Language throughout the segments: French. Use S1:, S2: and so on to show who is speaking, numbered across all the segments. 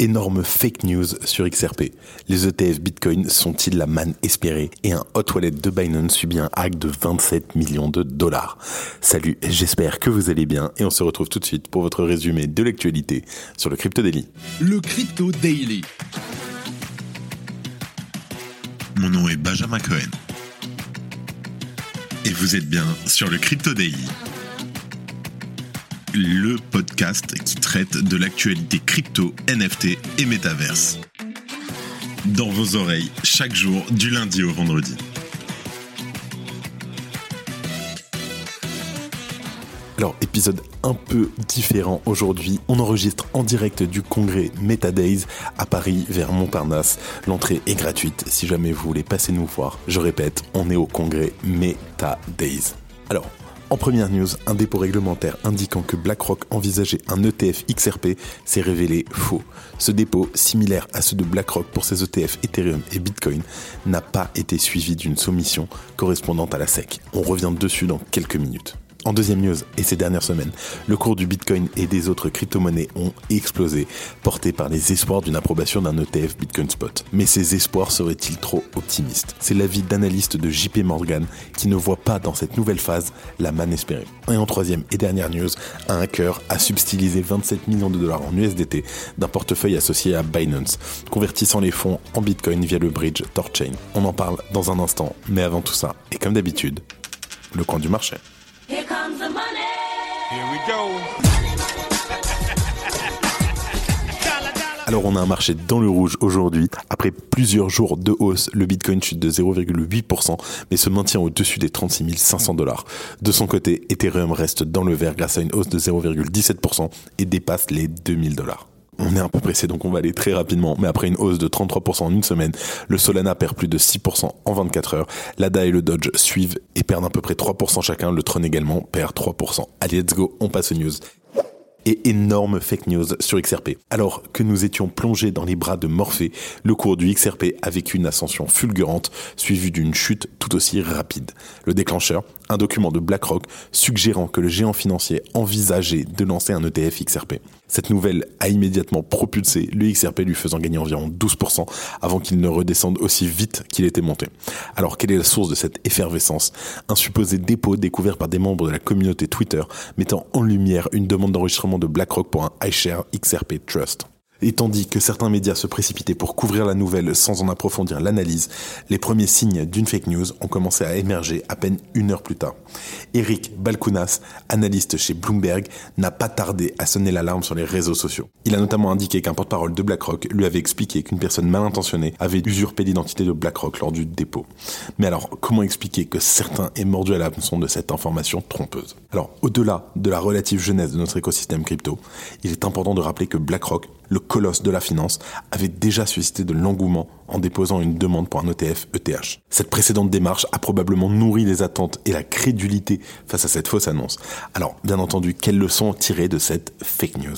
S1: Énorme fake news sur XRP. Les ETF Bitcoin sont-ils la manne espérée Et un hot wallet de Binance subit un hack de 27 millions de dollars? Salut, j'espère que vous allez bien et on se retrouve tout de suite pour votre résumé de l'actualité sur le Crypto Daily.
S2: Le Crypto Daily. Mon nom est Benjamin Cohen. Et vous êtes bien sur le Crypto Daily le podcast qui traite de l'actualité crypto, NFT et métaverse. Dans vos oreilles, chaque jour, du lundi au vendredi.
S1: Alors, épisode un peu différent aujourd'hui. On enregistre en direct du congrès MetaDays à Paris vers Montparnasse. L'entrée est gratuite si jamais vous voulez passer nous voir. Je répète, on est au congrès MetaDays. Alors, en première news, un dépôt réglementaire indiquant que BlackRock envisageait un ETF XRP s'est révélé faux. Ce dépôt, similaire à ceux de BlackRock pour ses ETF Ethereum et Bitcoin, n'a pas été suivi d'une soumission correspondante à la SEC. On revient dessus dans quelques minutes. En deuxième news, et ces dernières semaines, le cours du Bitcoin et des autres crypto-monnaies ont explosé, portés par les espoirs d'une approbation d'un ETF Bitcoin Spot. Mais ces espoirs seraient-ils trop optimistes? C'est l'avis d'analystes de JP Morgan qui ne voit pas dans cette nouvelle phase la manne espérée. Et en troisième et dernière news, un hacker a subtilisé 27 millions de dollars en USDT d'un portefeuille associé à Binance, convertissant les fonds en Bitcoin via le bridge Torchain. On en parle dans un instant, mais avant tout ça, et comme d'habitude, le coin du marché. Alors on a un marché dans le rouge aujourd'hui. Après plusieurs jours de hausse, le Bitcoin chute de 0,8%, mais se maintient au-dessus des 36 500 dollars. De son côté, Ethereum reste dans le vert grâce à une hausse de 0,17% et dépasse les 2000 dollars. On est un peu pressé, donc on va aller très rapidement. Mais après une hausse de 33% en une semaine, le Solana perd plus de 6% en 24 heures. L'ADA et le Dodge suivent et perdent à peu près 3% chacun. Le Tron également perd 3%. Allez, let's go, on passe aux news et énorme fake news sur XRP. Alors que nous étions plongés dans les bras de Morphée, le cours du XRP a vécu une ascension fulgurante suivie d'une chute tout aussi rapide. Le déclencheur, un document de BlackRock suggérant que le géant financier envisageait de lancer un ETF XRP. Cette nouvelle a immédiatement propulsé le XRP lui faisant gagner environ 12% avant qu'il ne redescende aussi vite qu'il était monté. Alors quelle est la source de cette effervescence? Un supposé dépôt découvert par des membres de la communauté Twitter mettant en lumière une demande d'enregistrement de BlackRock pour un iShare XRP Trust. Et tandis que certains médias se précipitaient pour couvrir la nouvelle sans en approfondir l'analyse, les premiers signes d'une fake news ont commencé à émerger à peine une heure plus tard. Eric Balkounas, analyste chez Bloomberg, n'a pas tardé à sonner l'alarme sur les réseaux sociaux. Il a notamment indiqué qu'un porte-parole de BlackRock lui avait expliqué qu'une personne mal intentionnée avait usurpé l'identité de BlackRock lors du dépôt. Mais alors, comment expliquer que certains aient mordu à l'hameçon de cette information trompeuse? Alors, au-delà de la relative jeunesse de notre écosystème crypto, il est important de rappeler que BlackRock le colosse de la finance, avait déjà suscité de l'engouement en déposant une demande pour un ETF ETH. Cette précédente démarche a probablement nourri les attentes et la crédulité face à cette fausse annonce. Alors, bien entendu, quelles leçons tirer de cette fake news?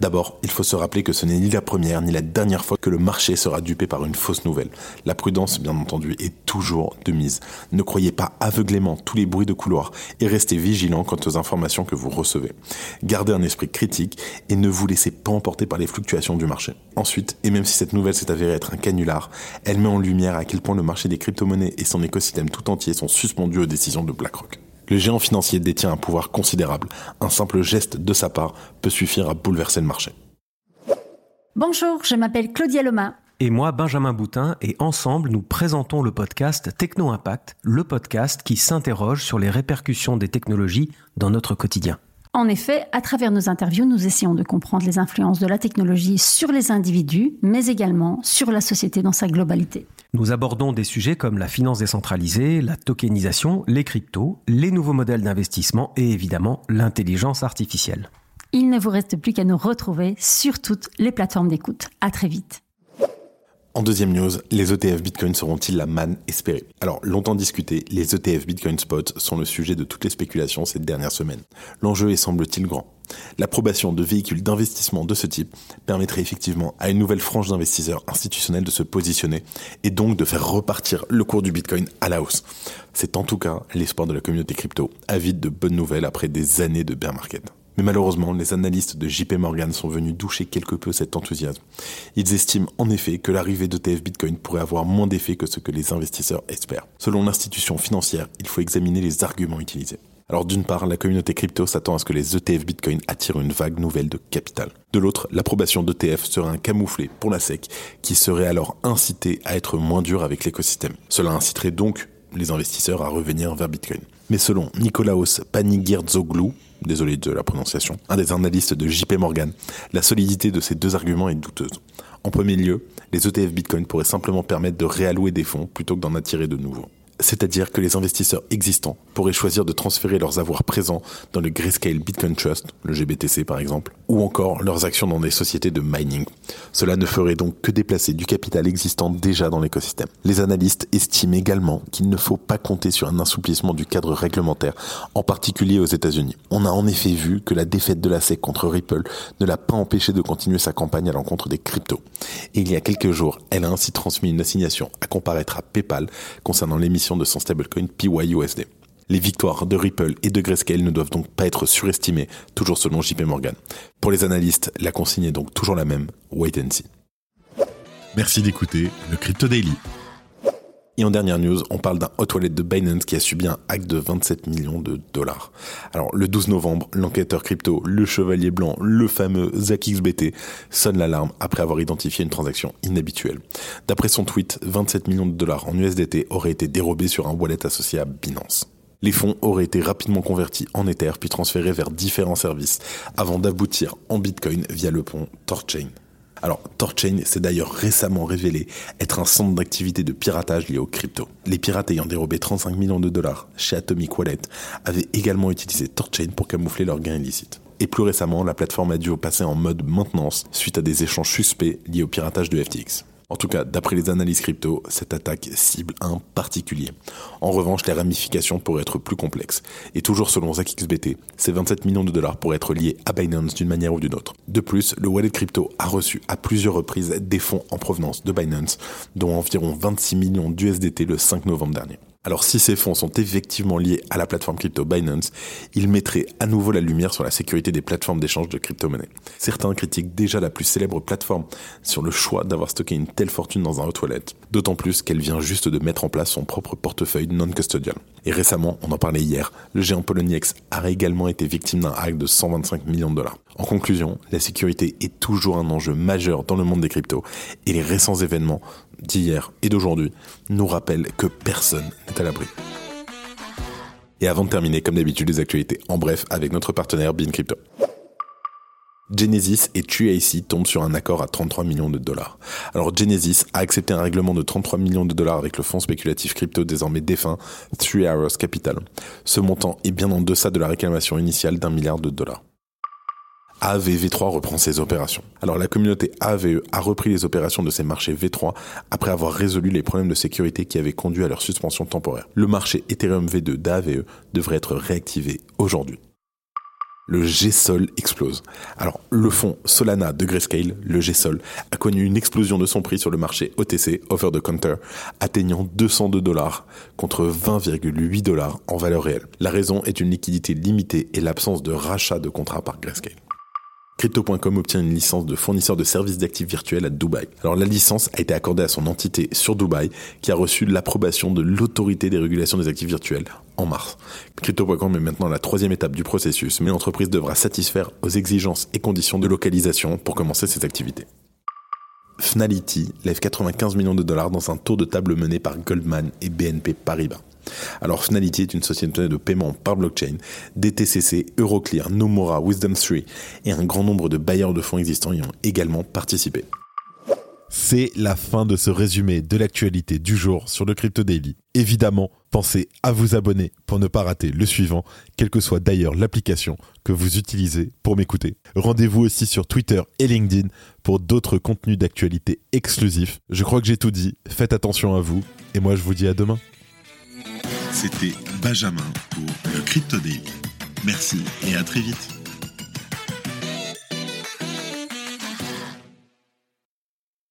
S1: D'abord, il faut se rappeler que ce n'est ni la première ni la dernière fois que le marché sera dupé par une fausse nouvelle. La prudence, bien entendu, est toujours de mise. Ne croyez pas aveuglément tous les bruits de couloir et restez vigilant quant aux informations que vous recevez. Gardez un esprit critique et ne vous laissez pas emporter par les fluctuations du marché. Ensuite, et même si cette nouvelle s'est avérée être un canular, elle met en lumière à quel point le marché des crypto-monnaies et son écosystème tout entier sont suspendus aux décisions de BlackRock. Le géant financier détient un pouvoir considérable. Un simple geste de sa part peut suffire à bouleverser le marché.
S3: Bonjour, je m'appelle Claudia Loma.
S4: Et moi, Benjamin Boutin, et ensemble, nous présentons le podcast Techno Impact, le podcast qui s'interroge sur les répercussions des technologies dans notre quotidien.
S3: En effet, à travers nos interviews, nous essayons de comprendre les influences de la technologie sur les individus, mais également sur la société dans sa globalité.
S4: Nous abordons des sujets comme la finance décentralisée, la tokenisation, les cryptos, les nouveaux modèles d'investissement et évidemment l'intelligence artificielle.
S3: Il ne vous reste plus qu'à nous retrouver sur toutes les plateformes d'écoute. À très vite.
S1: En deuxième news, les ETF Bitcoin seront-ils la manne espérée? Alors, longtemps discuté, les ETF Bitcoin Spot sont le sujet de toutes les spéculations ces dernières semaines. L'enjeu est semble-t-il grand. L'approbation de véhicules d'investissement de ce type permettrait effectivement à une nouvelle frange d'investisseurs institutionnels de se positionner et donc de faire repartir le cours du Bitcoin à la hausse. C'est en tout cas l'espoir de la communauté crypto, avide de bonnes nouvelles après des années de bear market. Mais malheureusement, les analystes de JP Morgan sont venus doucher quelque peu cet enthousiasme. Ils estiment en effet que l'arrivée d'ETF Bitcoin pourrait avoir moins d'effet que ce que les investisseurs espèrent. Selon l'institution financière, il faut examiner les arguments utilisés. Alors d'une part, la communauté crypto s'attend à ce que les ETF Bitcoin attirent une vague nouvelle de capital. De l'autre, l'approbation d'ETF serait un camouflet pour la SEC qui serait alors incité à être moins dur avec l'écosystème. Cela inciterait donc les investisseurs à revenir vers Bitcoin. Mais selon Nikolaos Panigirtzoglou, désolé de la prononciation, un des analystes de JP Morgan, la solidité de ces deux arguments est douteuse. En premier lieu, les ETF Bitcoin pourraient simplement permettre de réallouer des fonds plutôt que d'en attirer de nouveaux c'est-à-dire que les investisseurs existants pourraient choisir de transférer leurs avoirs présents dans le Grayscale Bitcoin Trust, le GBTC par exemple, ou encore leurs actions dans des sociétés de mining. Cela ne ferait donc que déplacer du capital existant déjà dans l'écosystème. Les analystes estiment également qu'il ne faut pas compter sur un assouplissement du cadre réglementaire, en particulier aux États-Unis. On a en effet vu que la défaite de la SEC contre Ripple ne l'a pas empêché de continuer sa campagne à l'encontre des cryptos. Et il y a quelques jours, elle a ainsi transmis une assignation à comparaître à PayPal concernant l'émission de son stablecoin PYUSD. Les victoires de Ripple et de Grayscale ne doivent donc pas être surestimées, toujours selon JP Morgan. Pour les analystes, la consigne est donc toujours la même, wait and see.
S2: Merci d'écouter le Crypto Daily.
S1: Et en dernière news, on parle d'un hot wallet de Binance qui a subi un hack de 27 millions de dollars. Alors, le 12 novembre, l'enquêteur crypto, le chevalier blanc, le fameux ZachXBT, sonne l'alarme après avoir identifié une transaction inhabituelle. D'après son tweet, 27 millions de dollars en USDT auraient été dérobés sur un wallet associé à Binance. Les fonds auraient été rapidement convertis en Ether puis transférés vers différents services avant d'aboutir en Bitcoin via le pont Torchain. Alors, Torchain s'est d'ailleurs récemment révélé être un centre d'activité de piratage lié aux crypto. Les pirates ayant dérobé 35 millions de dollars chez Atomic Wallet avaient également utilisé Torchain pour camoufler leurs gains illicites. Et plus récemment, la plateforme a dû passer en mode maintenance suite à des échanges suspects liés au piratage de FTX. En tout cas, d'après les analyses crypto, cette attaque cible un particulier. En revanche, les ramifications pourraient être plus complexes. Et toujours selon ZachXBT, ces 27 millions de dollars pourraient être liés à Binance d'une manière ou d'une autre. De plus, le wallet crypto a reçu à plusieurs reprises des fonds en provenance de Binance, dont environ 26 millions d'USDT le 5 novembre dernier. Alors si ces fonds sont effectivement liés à la plateforme crypto Binance, ils mettraient à nouveau la lumière sur la sécurité des plateformes d'échange de crypto-monnaies. Certains critiquent déjà la plus célèbre plateforme sur le choix d'avoir stocké une telle fortune dans un hot wallet, d'autant plus qu'elle vient juste de mettre en place son propre portefeuille non-custodial. Et récemment, on en parlait hier, le géant Poloniex a également été victime d'un hack de 125 millions de dollars. En conclusion, la sécurité est toujours un enjeu majeur dans le monde des cryptos et les récents événements d'hier et d'aujourd'hui nous rappellent que personne n'est à l'abri. Et avant de terminer, comme d'habitude, les actualités en bref avec notre partenaire Bean Crypto. Genesis et TUAC tombent sur un accord à 33 millions de dollars. Alors Genesis a accepté un règlement de 33 millions de dollars avec le fonds spéculatif crypto désormais défunt Three Arrows Capital. Ce montant est bien en deçà de la réclamation initiale d'un milliard de dollars. AAV V3 reprend ses opérations. Alors la communauté AAVE a repris les opérations de ces marchés V3 après avoir résolu les problèmes de sécurité qui avaient conduit à leur suspension temporaire. Le marché Ethereum V2 d'AAVE devrait être réactivé aujourd'hui. Le GSOL explose. Alors, le fonds Solana de Grayscale, le GSOL, a connu une explosion de son prix sur le marché OTC, Over the Counter, atteignant 202 dollars contre 20,8 dollars en valeur réelle. La raison est une liquidité limitée et l'absence de rachat de contrats par Grayscale. Crypto.com obtient une licence de fournisseur de services d'actifs virtuels à Dubaï. Alors la licence a été accordée à son entité sur Dubaï qui a reçu l'approbation de l'autorité des régulations des actifs virtuels en mars. Crypto.com est maintenant la troisième étape du processus, mais l'entreprise devra satisfaire aux exigences et conditions de localisation pour commencer ses activités. Fnality lève 95 millions de dollars dans un tour de table mené par Goldman et BNP Paribas. Alors Finality est une société de paiement par blockchain, DTCC, Euroclear, Nomura, Wisdom3 et un grand nombre de bailleurs de fonds existants y ont également participé.
S2: C'est la fin de ce résumé de l'actualité du jour sur le Crypto Daily. Évidemment, pensez à vous abonner pour ne pas rater le suivant, quelle que soit d'ailleurs l'application que vous utilisez pour m'écouter. Rendez-vous aussi sur Twitter et LinkedIn pour d'autres contenus d'actualité exclusifs. Je crois que j'ai tout dit, faites attention à vous, et moi je vous dis à demain. C'était Benjamin pour le Crypto. Merci et à très vite.